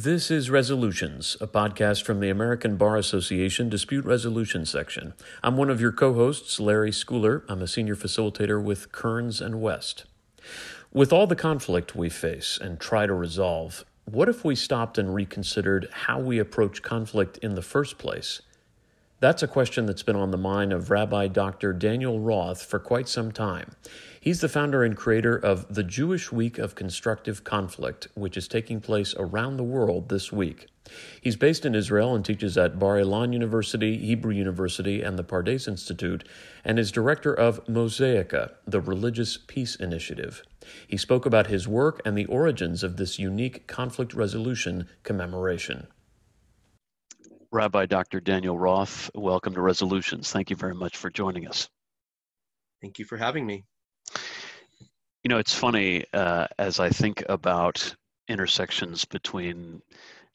This is Resolutions, a podcast from the American Bar Association Dispute Resolution Section. I'm one of your co hosts, Larry Schooler. I'm a senior facilitator with Kearns and West. With all the conflict we face and try to resolve, what if we stopped and reconsidered how we approach conflict in the first place? That's a question that's been on the mind of Rabbi Dr. Daniel Roth for quite some time. He's the founder and creator of the Jewish Week of Constructive Conflict, which is taking place around the world this week. He's based in Israel and teaches at Bar Ilan University, Hebrew University, and the Pardes Institute, and is director of Mosaica, the Religious Peace Initiative. He spoke about his work and the origins of this unique conflict resolution commemoration. Rabbi Dr. Daniel Roth, welcome to Resolutions. Thank you very much for joining us. Thank you for having me. You know, it's funny uh, as I think about intersections between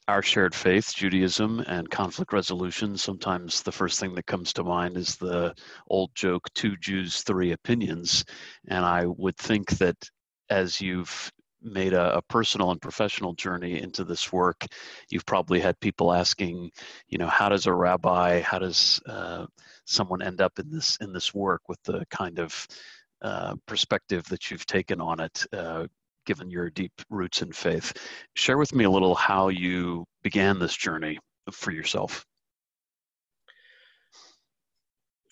our shared faith, Judaism, and conflict resolution. Sometimes the first thing that comes to mind is the old joke, two Jews, three opinions. And I would think that as you've made a, a, personal and professional journey into this work, you've probably had people asking, you know, how does a rabbi, how does uh, someone end up in this in this work with the kind of uh, perspective that you've taken on it, uh, given your deep roots in faith? Share with me a little how you began this journey for yourself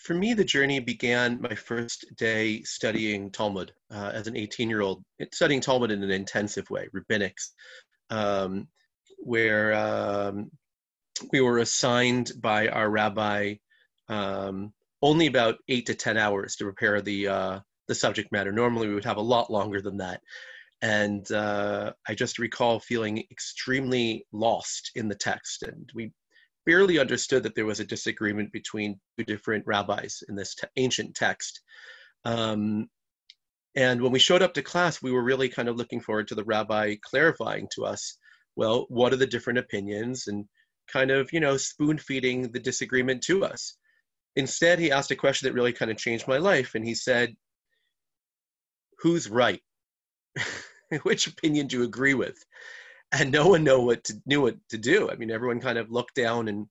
for me, the journey began my first day studying Talmud uh, as an 18 year old, studying Talmud in an intensive way, rabbinics, um, where um, we were assigned by our rabbi um, only about eight to 10 hours to prepare the, uh, the subject matter. Normally, we would have a lot longer than that. And uh, I just recall feeling extremely lost in the text. And we barely understood that there was a disagreement between two different rabbis in this te- ancient text. Um, and when we showed up to class, we were really kind of looking forward to the rabbi clarifying to us, well, what are the different opinions and kind of, you know, spoon feeding the disagreement to us. Instead, he asked a question that really kind of changed my life. And he said, Who's right? Which opinion do you agree with? and no one know what to, knew what to do. I mean, everyone kind of looked down and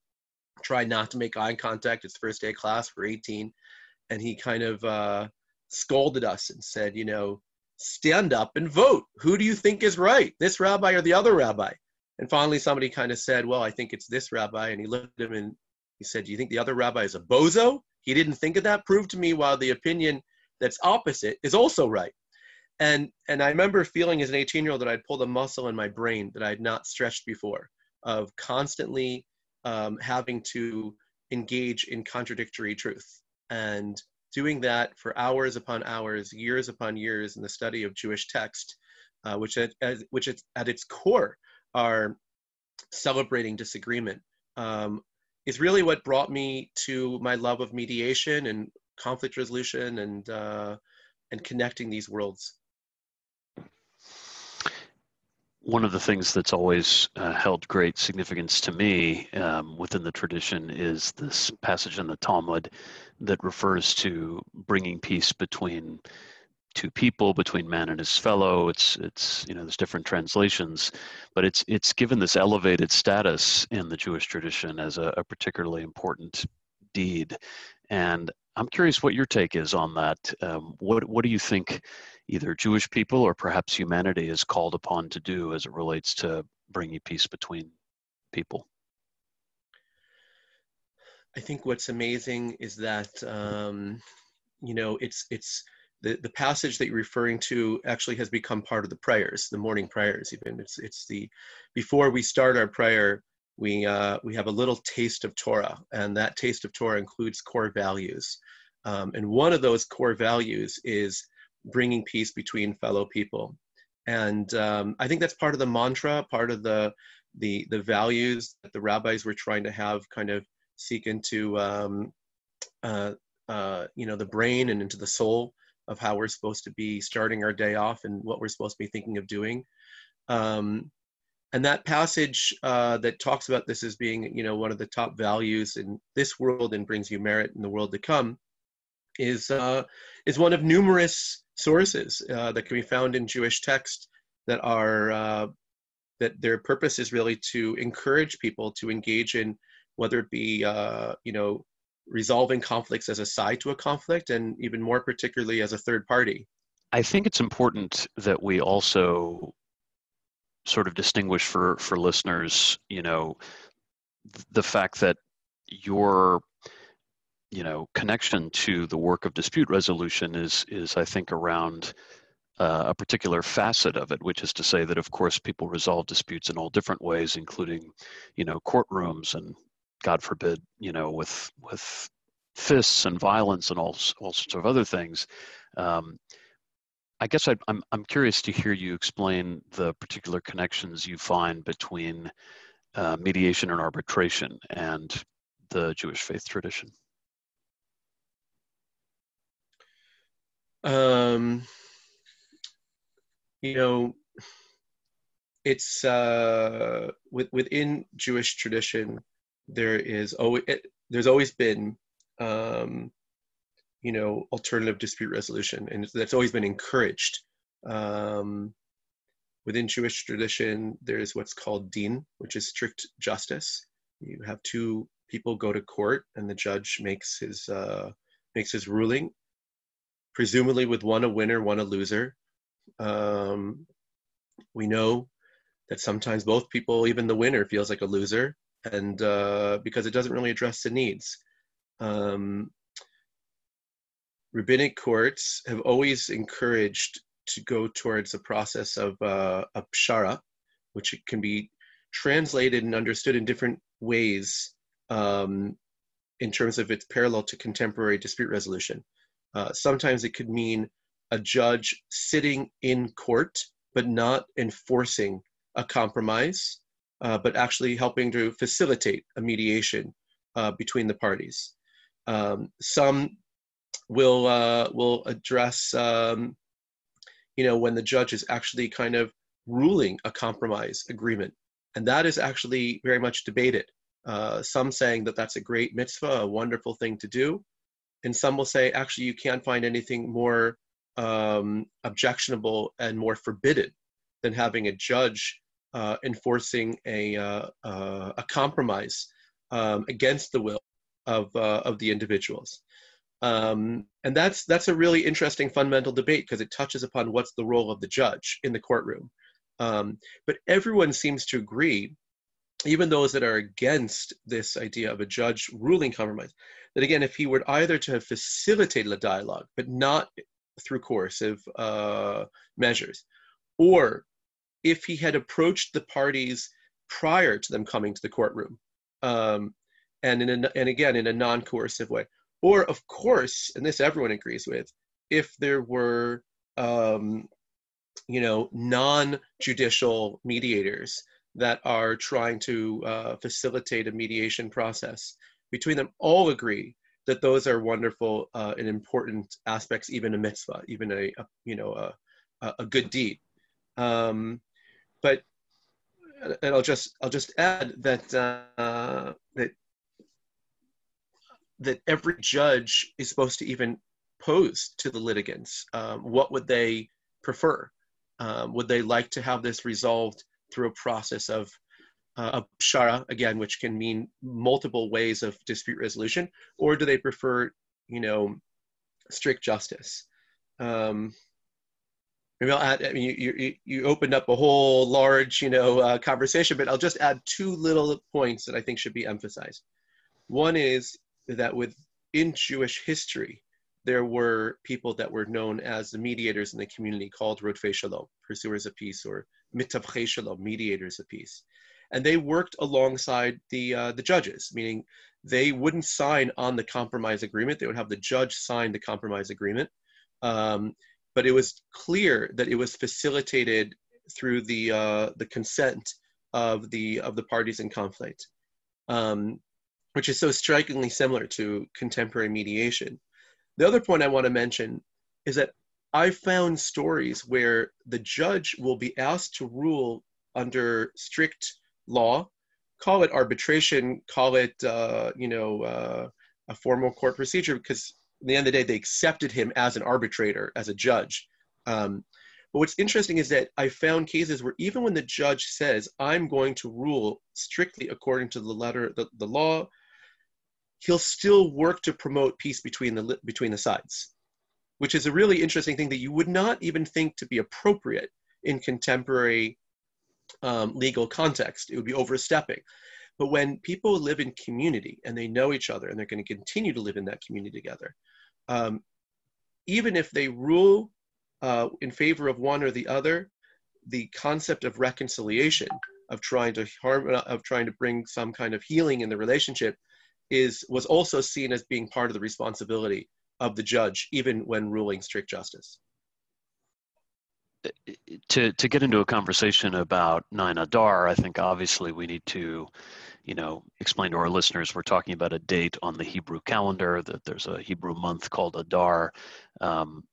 tried not to make eye contact. It's first day of class for 18, and he kind of uh, scolded us and said, you know, stand up and vote. Who do you think is right, this rabbi or the other rabbi? And finally, somebody kind of said, well, I think it's this rabbi. And he looked at him and he said, do you think the other rabbi is a bozo? He didn't think of that. Prove to me why the opinion that's opposite is also right and and i remember feeling as an 18 year old that i'd pulled a muscle in my brain that i had not stretched before of constantly um, having to engage in contradictory truth and doing that for hours upon hours years upon years in the study of jewish text uh, which at, as, which at, at its core are celebrating disagreement um, is really what brought me to my love of mediation and conflict resolution and uh, and connecting these worlds one of the things that's always uh, held great significance to me um, within the tradition is this passage in the Talmud that refers to bringing peace between two people, between man and his fellow. It's it's you know there's different translations, but it's it's given this elevated status in the Jewish tradition as a, a particularly important deed, and I'm curious what your take is on that. Um, what what do you think either Jewish people or perhaps humanity is called upon to do as it relates to bringing peace between people? I think what's amazing is that um, you know it's it's the, the passage that you're referring to actually has become part of the prayers, the morning prayers. Even it's it's the before we start our prayer, we uh, we have a little taste of Torah, and that taste of Torah includes core values. Um, and one of those core values is bringing peace between fellow people. And um, I think that's part of the mantra, part of the, the, the values that the rabbis were trying to have kind of seek into, um, uh, uh, you know, the brain and into the soul of how we're supposed to be starting our day off and what we're supposed to be thinking of doing. Um, and that passage uh, that talks about this as being, you know, one of the top values in this world and brings you merit in the world to come, is uh, is one of numerous sources uh, that can be found in Jewish text that are uh, that their purpose is really to encourage people to engage in whether it be uh, you know resolving conflicts as a side to a conflict and even more particularly as a third party. I think it's important that we also sort of distinguish for for listeners you know the fact that your you know connection to the work of dispute resolution is is i think around uh, a particular facet of it which is to say that of course people resolve disputes in all different ways including you know courtrooms and god forbid you know with with fists and violence and all all sorts of other things. Um, I guess i am I'm, I'm curious to hear you explain the particular connections you find between uh, mediation and arbitration and the Jewish faith tradition. Um, you know, it's uh, with, within Jewish tradition. There is always it, there's always been um, you know alternative dispute resolution, and that's always been encouraged. Um, within Jewish tradition, there's what's called din, which is strict justice. You have two people go to court, and the judge makes his uh, makes his ruling, presumably with one a winner, one a loser. Um, we know that sometimes both people, even the winner, feels like a loser, and uh, because it doesn't really address the needs. Um, rabbinic courts have always encouraged to go towards a process of uh, a pshara, which can be translated and understood in different ways um, in terms of its parallel to contemporary dispute resolution. Uh, sometimes it could mean a judge sitting in court but not enforcing a compromise, uh, but actually helping to facilitate a mediation uh, between the parties. Um, some will uh, will address um, you know, when the judge is actually kind of ruling a compromise agreement. And that is actually very much debated. Uh, some saying that that's a great mitzvah, a wonderful thing to do. And some will say, actually, you can't find anything more um, objectionable and more forbidden than having a judge uh, enforcing a, uh, uh a compromise um, against the will of, uh, of the individuals. Um, and that's that's a really interesting fundamental debate because it touches upon what's the role of the judge in the courtroom. Um, but everyone seems to agree, even those that are against this idea of a judge ruling compromise, that again, if he were either to have facilitated a dialogue, but not through coercive uh, measures, or if he had approached the parties prior to them coming to the courtroom, um, and in a, and again in a non-coercive way, or, of course, and this everyone agrees with, if there were, um, you know, non-judicial mediators that are trying to uh, facilitate a mediation process between them, all agree that those are wonderful uh, and important aspects, even a mitzvah, even a, a you know a, a good deed. Um, but and I'll just I'll just add that uh, that that every judge is supposed to even pose to the litigants. Um, what would they prefer? Um, would they like to have this resolved through a process of uh, a pshara again, which can mean multiple ways of dispute resolution, or do they prefer, you know, strict justice? Um, maybe I'll add. I mean, you, you, you opened up a whole large, you know, uh, conversation, but I'll just add two little points that I think should be emphasized. One is that within Jewish history, there were people that were known as the mediators in the community called Rodfei Shalom, pursuers of peace, or Mitavchei Shalom, mediators of peace. And they worked alongside the, uh, the judges, meaning they wouldn't sign on the compromise agreement. They would have the judge sign the compromise agreement. Um, but it was clear that it was facilitated through the, uh, the consent of the, of the parties in conflict. Um, which is so strikingly similar to contemporary mediation. The other point I want to mention is that I found stories where the judge will be asked to rule under strict law, call it arbitration, call it uh, you know uh, a formal court procedure, because at the end of the day they accepted him as an arbitrator, as a judge. Um, But what's interesting is that I found cases where even when the judge says, I'm going to rule strictly according to the letter, the, the law, he'll still work to promote peace between the, between the sides, which is a really interesting thing that you would not even think to be appropriate in contemporary um, legal context. It would be overstepping. But when people live in community and they know each other and they're going to continue to live in that community together, um, even if they rule uh, in favor of one or the other, the concept of reconciliation, of trying to harm, of trying to bring some kind of healing in the relationship, is was also seen as being part of the responsibility of the judge, even when ruling strict justice to to get into a conversation about Nine Adar, I think obviously we need to, you know, explain to our listeners we're talking about a date on the Hebrew calendar. That there's a Hebrew month called Adar. Um,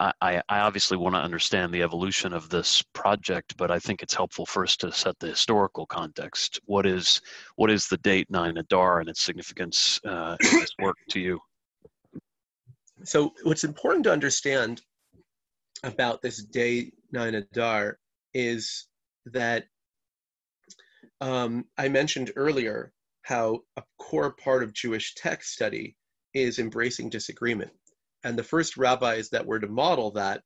I, I obviously want to understand the evolution of this project, but I think it's helpful first to set the historical context. What is what is the date Nine Adar and its significance uh, in this work to you? So, what's important to understand about this day nine Adar is that um, I mentioned earlier how a core part of Jewish text study is embracing disagreement. And the first rabbis that were to model that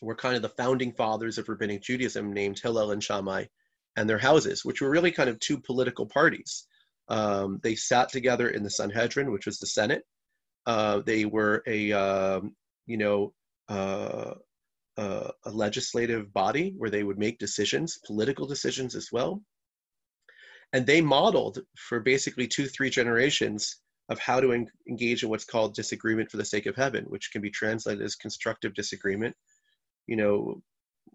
were kind of the founding fathers of rabbinic Judaism, named Hillel and Shammai, and their houses, which were really kind of two political parties. Um, they sat together in the Sanhedrin, which was the Senate. Uh, they were a, um, you know, uh, uh, a legislative body where they would make decisions, political decisions as well. And they modeled for basically two, three generations of how to en- engage in what's called disagreement for the sake of heaven, which can be translated as constructive disagreement. You know,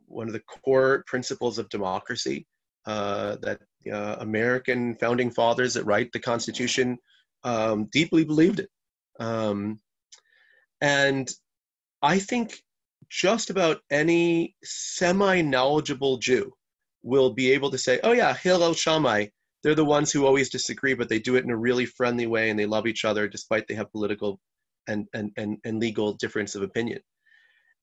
one of the core principles of democracy uh, that uh, American founding fathers that write the Constitution um, deeply believed it. Um, and I think just about any semi-knowledgeable Jew will be able to say, "Oh yeah, Hillel Shammai, they're the ones who always disagree, but they do it in a really friendly way and they love each other despite they have political and and and, and legal difference of opinion."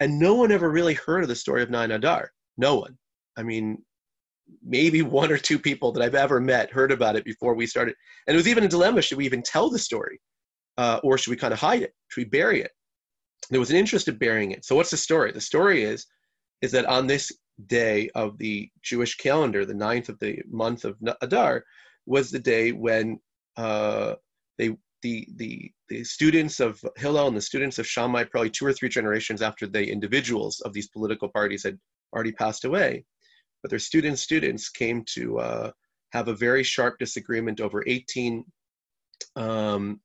And no one ever really heard of the story of Nine Adar. No one. I mean, maybe one or two people that I've ever met heard about it before we started. And it was even a dilemma: should we even tell the story, uh, or should we kind of hide it? Should we bury it? there was an interest in burying it. So what's the story? The story is is that on this day of the Jewish calendar, the ninth of the month of Adar, was the day when uh, they the the the students of Hillel and the students of Shammai, probably two or three generations after the individuals of these political parties had already passed away, but their students' students came to uh, have a very sharp disagreement over 18 um,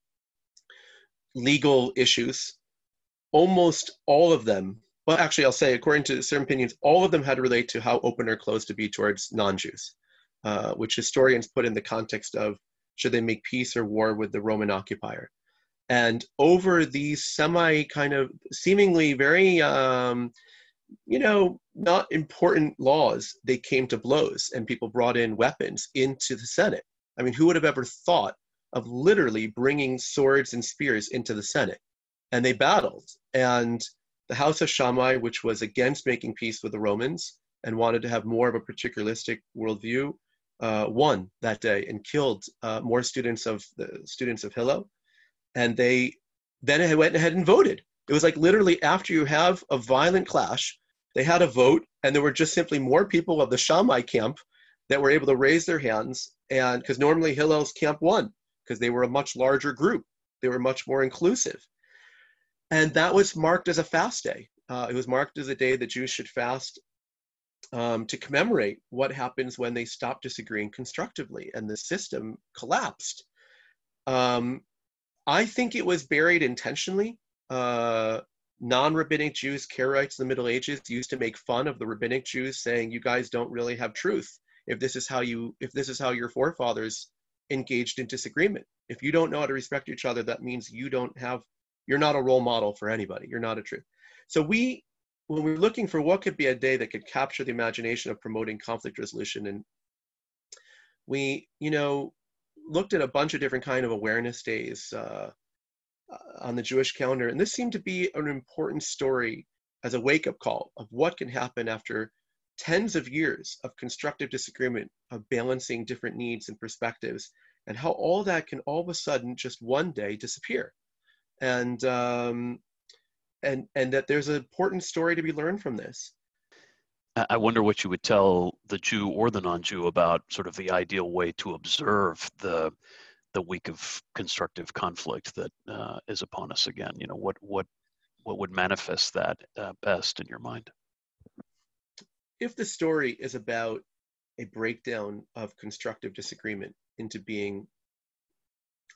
legal issues. Almost all of them, well, actually, I'll say, according to certain opinions, all of them had to relate to how open or closed to be towards non Jews, uh, which historians put in the context of should they make peace or war with the Roman occupier. And over these semi kind of seemingly very, um, you know, not important laws, they came to blows and people brought in weapons into the Senate. I mean, who would have ever thought of literally bringing swords and spears into the Senate? and they battled. And the House of Shammai, which was against making peace with the Romans and wanted to have more of a particularistic worldview, uh, won that day and killed uh, more students of the students of Hillel. And they then went ahead and voted. It was like literally after you have a violent clash, they had a vote, and there were just simply more people of the Shammai camp that were able to raise their hands. And because normally Hillel's camp won because they were a much larger group, they were much more inclusive and that was marked as a fast day. Uh, it was marked as a day that Jews should fast um, to commemorate what happens when they stop disagreeing constructively and the system collapsed. Um, I think it was buried intentionally. Uh, non-rabbinic Jews, Karaites in the Middle Ages, used to make fun of the rabbinic Jews, saying, "You guys don't really have truth. If this is how you, if this is how your forefathers engaged in disagreement, if you don't know how to respect each other, that means you don't have you're not a role model for anybody. You're not a truth. So we, when we're looking for what could be a day that could capture the imagination of promoting conflict resolution, and we, you know, looked at a bunch of different kind of awareness days uh, uh, on the Jewish calendar, and this seemed to be an important story as a wake up call of what can happen after tens of years of constructive disagreement, of balancing different needs and perspectives, and how all that can all of a sudden just one day disappear. And um, and and that there's an important story to be learned from this. I wonder what you would tell the Jew or the non-Jew about sort of the ideal way to observe the the week of constructive conflict that uh, is upon us again. You know, what what what would manifest that uh, best in your mind? If the story is about a breakdown of constructive disagreement into being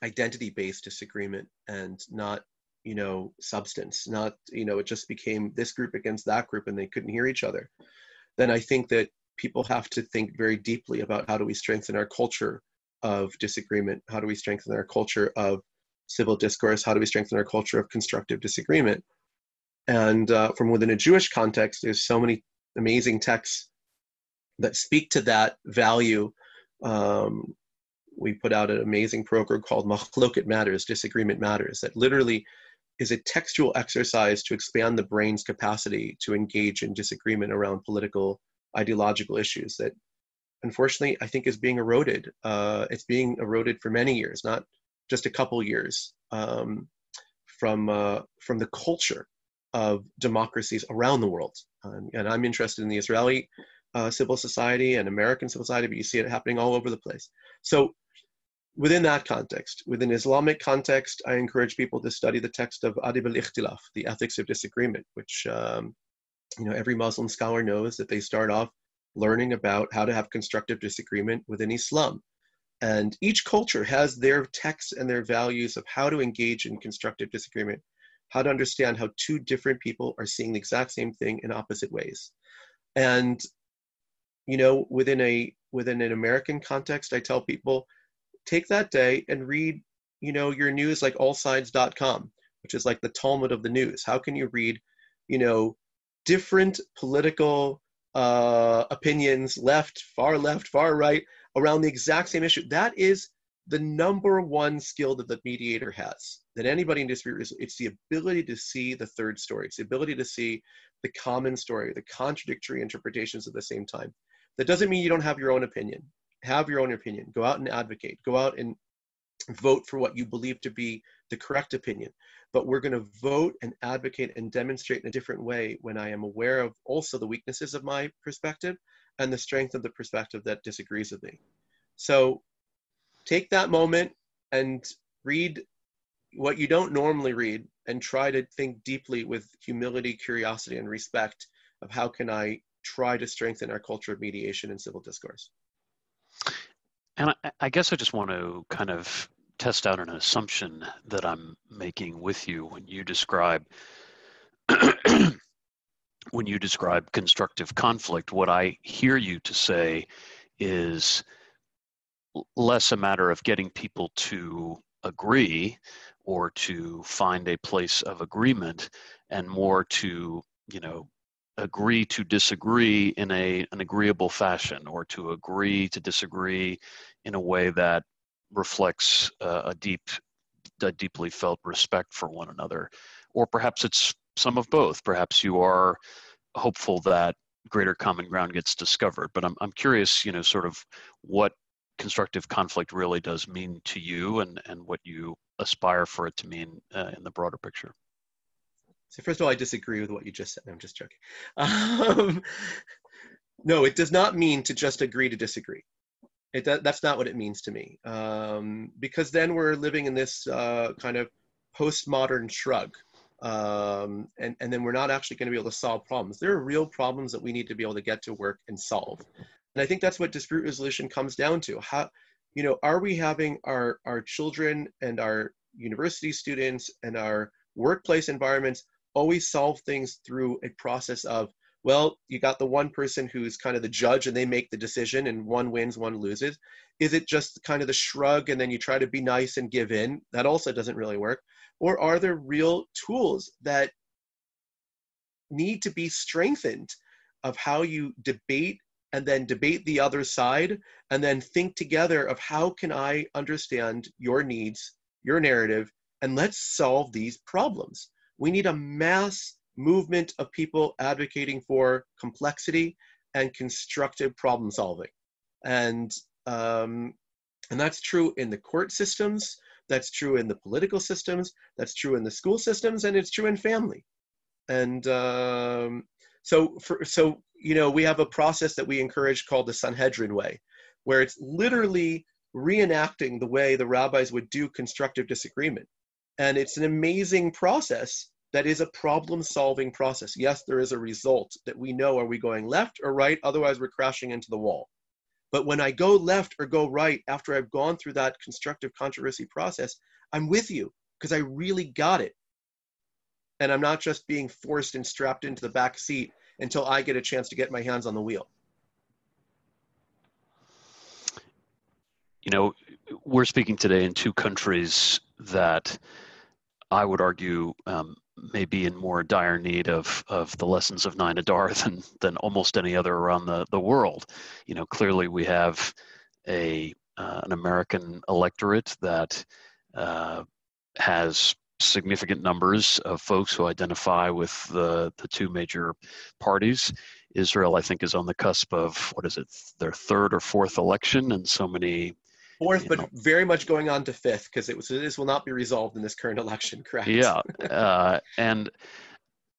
identity-based disagreement and not you know substance not you know it just became this group against that group and they couldn't hear each other then i think that people have to think very deeply about how do we strengthen our culture of disagreement? How do we strengthen our culture of civil discourse? How do we strengthen our culture of constructive disagreement? And uh, from within a jewish context there's so many amazing texts that speak to that value um, we put out an amazing program called Machloket Matters, Disagreement Matters, that literally is a textual exercise to expand the brain's capacity to engage in disagreement around political ideological issues that unfortunately i think is being eroded. Uh, it's being eroded for many years not just a couple years um, from uh, from the culture of democracies around the world. Um, and i'm interested in the israeli uh, civil society and american civil society but you see it happening all over the place. So within that context, within Islamic context, I encourage people to study the text of Adab al-Ikhtilaf, the Ethics of Disagreement, which um, you know every Muslim scholar knows that they start off learning about how to have constructive disagreement within Islam. And each culture has their texts and their values of how to engage in constructive disagreement, how to understand how two different people are seeing the exact same thing in opposite ways. And you know, within a within an American context, I tell people take that day and read, you know, your news like allsides.com, which is like the Talmud of the news. How can you read, you know, different political uh, opinions, left, far left, far right, around the exact same issue? That is the number one skill that the mediator has that anybody in dispute is it's the ability to see the third story it's the ability to see the common story the contradictory interpretations at the same time that doesn't mean you don't have your own opinion have your own opinion. Go out and advocate. Go out and vote for what you believe to be the correct opinion. But we're going to vote and advocate and demonstrate in a different way when i am aware of also the weaknesses of my perspective and the strength of the perspective that disagrees with me. So take that moment and read what you don't normally read and try to think deeply with humility curiosity and respect of how can i try to strengthen our culture of mediation and civil discourse and I, I guess I just want to kind of test out an assumption that I'm making with you when you describe when you describe constructive conflict. What I hear you to say is less a matter of getting people to agree or to find a place of agreement and more to you know agree to disagree in a an agreeable fashion or to agree to disagree in a way that reflects uh, a deep a deeply felt respect for one another. Or perhaps it's some of both. Perhaps you are hopeful that greater common ground gets discovered. But i'm, I'm curious you know sort of what constructive conflict really does mean to you and and what you aspire for it to mean uh, in the broader picture so first of all, I disagree with what you just said. No, I'm just joking. Um, no, it does not mean to just agree to disagree. It, that, that's not what it means to me. Um, because then we're living in this uh, kind of postmodern shrug. Um, and, and then we're not actually going to be able to solve problems. There are real problems that we need to be able to get to work and solve. And I think that's what dispute resolution comes down to. How, you know, are we having our, our children and our university students and our workplace environments always solve things through a process of well you got the one person who's kind of the judge and they make the decision and one wins one loses. Is it just kind of the shrug and then you try to be nice and give in? That also doesn't really work. Or are there real tools that need to be strengthened of how you debate and then debate the other side and then think together of how can i understand your needs your narrative and let's solve these problems we need a mass movement of people advocating for complexity and constructive problem solving. And, um, and that's true in the court systems, that's true in the political systems, that's true in the school systems, and it's true in family. And um, so, for, so you know, we have a process that we encourage called the Sanhedrin way, where it's literally reenacting the way the rabbis would do constructive disagreement. And it's an amazing process that is a problem solving process. Yes, there is a result that we know are we going left or right, otherwise, we're crashing into the wall. But when I go left or go right after I've gone through that constructive controversy process, I'm with you because I really got it. And I'm not just being forced and strapped into the back seat until I get a chance to get my hands on the wheel. You know, we're speaking today in two countries that I would argue um, may be in more dire need of, of the lessons of Nine Adar than, than almost any other around the, the world. You know, clearly we have a, uh, an American electorate that uh, has significant numbers of folks who identify with the, the two major parties. Israel, I think, is on the cusp of what is it, their third or fourth election, and so many. Fourth, but know, very much going on to fifth because it was this will not be resolved in this current election. Correct. Yeah, uh, and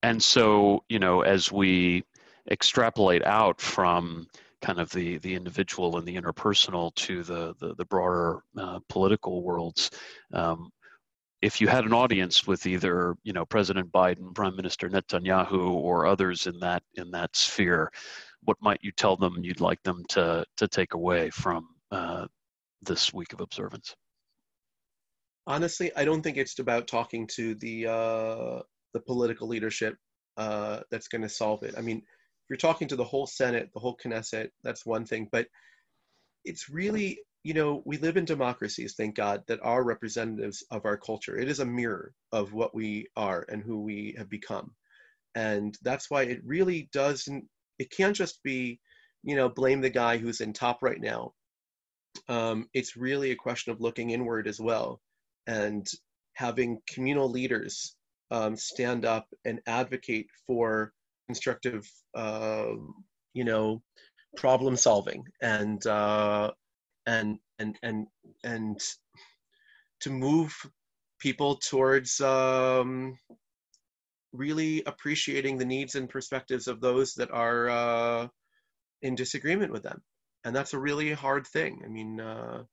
and so you know as we extrapolate out from kind of the the individual and the interpersonal to the the, the broader uh, political worlds. Um, if you had an audience with either you know President Biden, Prime Minister Netanyahu, or others in that in that sphere, what might you tell them you'd like them to to take away from uh, this week of observance? Honestly, I don't think it's about talking to the uh, the political leadership uh, that's going to solve it. I mean, if you're talking to the whole Senate, the whole Knesset, that's one thing, but it's really you know, we live in democracies, thank God, that are representatives of our culture. It is a mirror of what we are and who we have become. And that's why it really doesn't, it can't just be, you know, blame the guy who's in top right now. Um, it's really a question of looking inward as well and having communal leaders um, stand up and advocate for constructive, uh, you know, problem solving and uh, and and and and to move people towards um, really appreciating the needs and perspectives of those that are uh, in disagreement with them and that's a really hard thing i mean uh,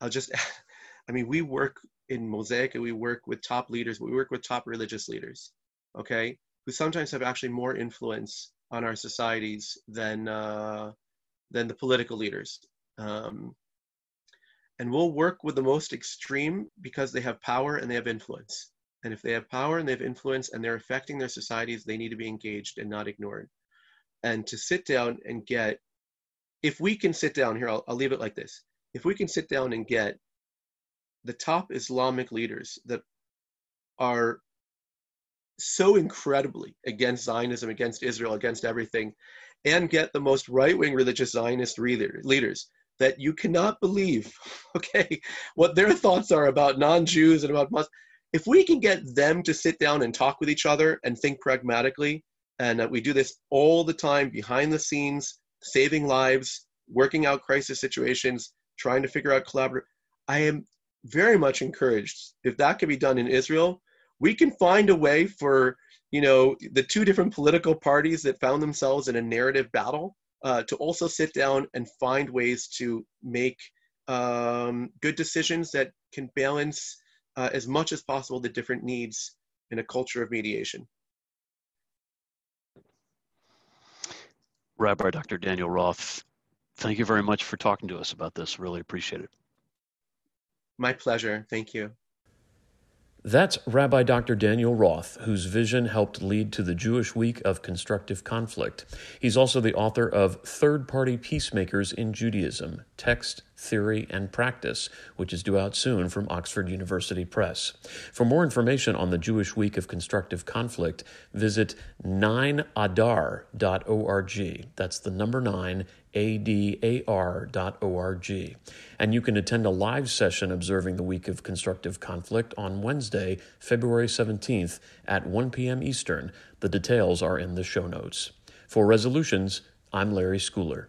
i'll just i mean we work in mosaic and we work with top leaders we work with top religious leaders okay who sometimes have actually more influence on our societies than uh, than the political leaders um, and we'll work with the most extreme because they have power and they have influence. And if they have power and they have influence and they're affecting their societies, they need to be engaged and not ignored. And to sit down and get, if we can sit down here, I'll, I'll leave it like this. If we can sit down and get the top Islamic leaders that are so incredibly against Zionism, against Israel, against everything, and get the most right wing religious Zionist leaders that you cannot believe, okay, what their thoughts are about non Jews and about Muslims. If we can get them to sit down and talk with each other and think pragmatically, and we do this all the time behind the scenes, saving lives, working out crisis situations, trying to figure out collaborative. I am very much encouraged if that can be done in Israel. We can find a way for you know the two different political parties that found themselves in a narrative battle uh, to also sit down and find ways to make um, good decisions that can balance uh, as much as possible the different needs in a culture of mediation. Rabbi Dr. Daniel Roth, thank you very much for talking to us about this. Really appreciate it. My pleasure. Thank you. That's Rabbi Dr. Daniel Roth, whose vision helped lead to the Jewish Week of Constructive Conflict. He's also the author of Third Party Peacemakers in Judaism Text, Theory, and Practice, which is due out soon from Oxford University Press. For more information on the Jewish Week of Constructive Conflict, visit 9adar.org. That's the number 9, adar.org. And you can attend a live session observing the week of constructive conflict on Wednesday, February 17th at 1 p.m. Eastern. The details are in the show notes. For resolutions, I'm Larry Schooler.